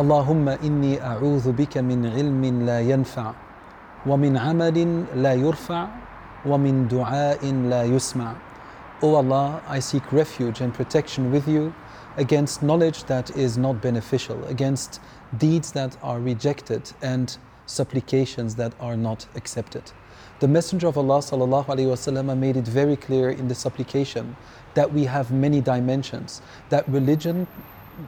اللهم إني أعوذ بك من علم لا ينفع ومن عمل لا يرفع ومن دعاء لا يسمع O Allah, I seek refuge and protection with you against knowledge that is not beneficial, against deeds that are rejected and supplications that are not accepted. The Messenger of Allah وسلم, made it very clear in the supplication that we have many dimensions, that religion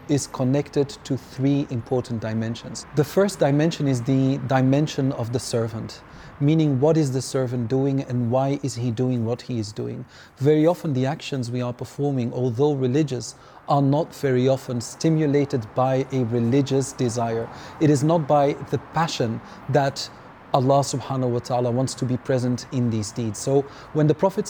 is connected to three important dimensions. The first dimension is the dimension of the servant, meaning what is the servant doing and why is he doing what he is doing. Very often, the actions we are performing, although religious, are not very often stimulated by a religious desire. It is not by the passion that Allah subhanahu wa ta'ala wants to be present in these deeds. So when the Prophet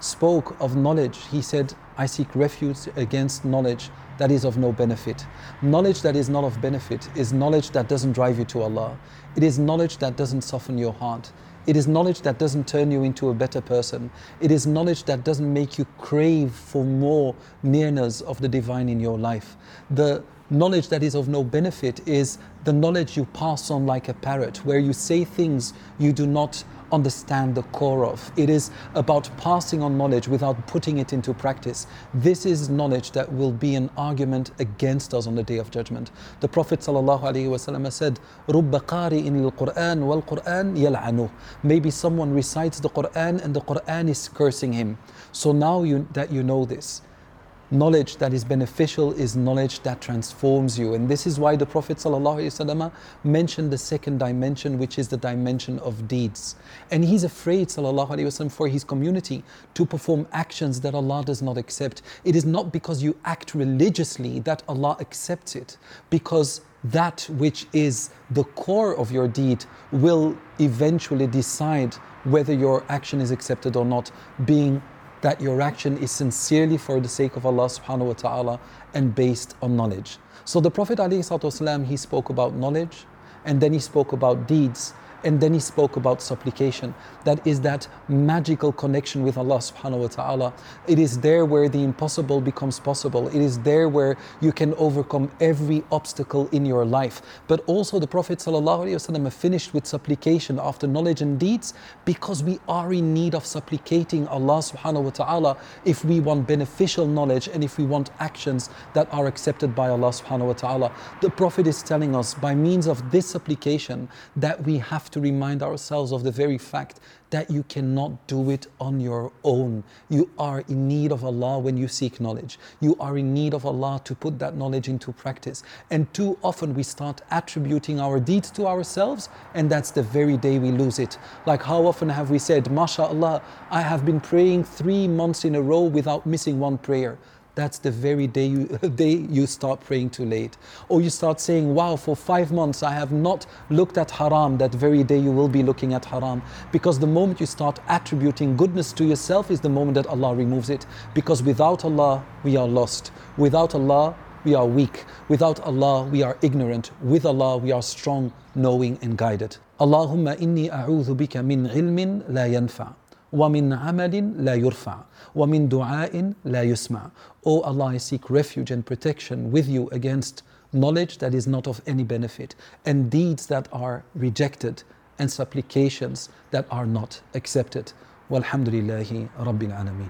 spoke of knowledge, he said, I seek refuge against knowledge that is of no benefit. Knowledge that is not of benefit is knowledge that doesn't drive you to Allah. It is knowledge that doesn't soften your heart. It is knowledge that doesn't turn you into a better person. It is knowledge that doesn't make you crave for more nearness of the divine in your life. The knowledge that is of no benefit is the knowledge you pass on like a parrot, where you say things you do not understand the core of. It is about passing on knowledge without putting it into practice. This is knowledge that will be an argument against us on the day of judgment. The Prophet ﷺ said, رُبَّ قَارِئٍ لِلْقُرْآنِ وَالْقُرْآنِ يَلْعَنُهُ Maybe someone recites the Qur'an and the Qur'an is cursing him. So now you, that you know this, knowledge that is beneficial is knowledge that transforms you. And this is why the Prophet ﷺ mentioned the second dimension, which is the dimension of deeds. And he's afraid وسلم, for his community to perform actions that Allah does not accept. It is not because you act religiously that Allah accepts it, because that which is the core of your deed will eventually decide whether your action is accepted or not, being that your action is sincerely for the sake of Allah subhanahu wa ta'ala and based on knowledge. So the Prophet ﷺ, he spoke about knowledge and then he spoke about deeds and then he spoke about supplication. That is that magical connection with Allah subhanahu wa ta'ala. It is there where the impossible becomes possible. It is there where you can overcome every obstacle in your life. But also the Prophet ﷺ finished with supplication after knowledge and deeds because we are in need of supplicating Allah subhanahu wa ta'ala if we want beneficial knowledge and if we want actions that are accepted by Allah subhanahu wa ta'ala. The Prophet is telling us by means of this supplication that we have to remind ourselves of the very fact that you cannot do it on your own. You are in need of Allah when you seek knowledge. You are in need of Allah to put that knowledge into practice. And too often we start attributing our deeds to ourselves, and that's the very day we lose it. Like how often have we said, MashaAllah, I have been praying three months in a row without missing one prayer that's the very day you, day you start praying too late. Or you start saying, wow, for five months I have not looked at haram, that very day you will be looking at haram. Because the moment you start attributing goodness to yourself is the moment that Allah removes it. Because without Allah, we are lost. Without Allah, we are weak. Without Allah, we are ignorant. With Allah, we are strong, knowing, and guided. Allahumma inni a'udhu bika min ilmin la yanfa. وَمِنْ عَمَلٍ لَا يُرْفَعُ وَمِنْ دُعَاءٍ لَا يُسْمَعُ O Allah, I seek refuge and protection with you against knowledge that is not of any benefit, and deeds that are rejected, and supplications that are not accepted. Walhamdulillahi Rabbil Alameen.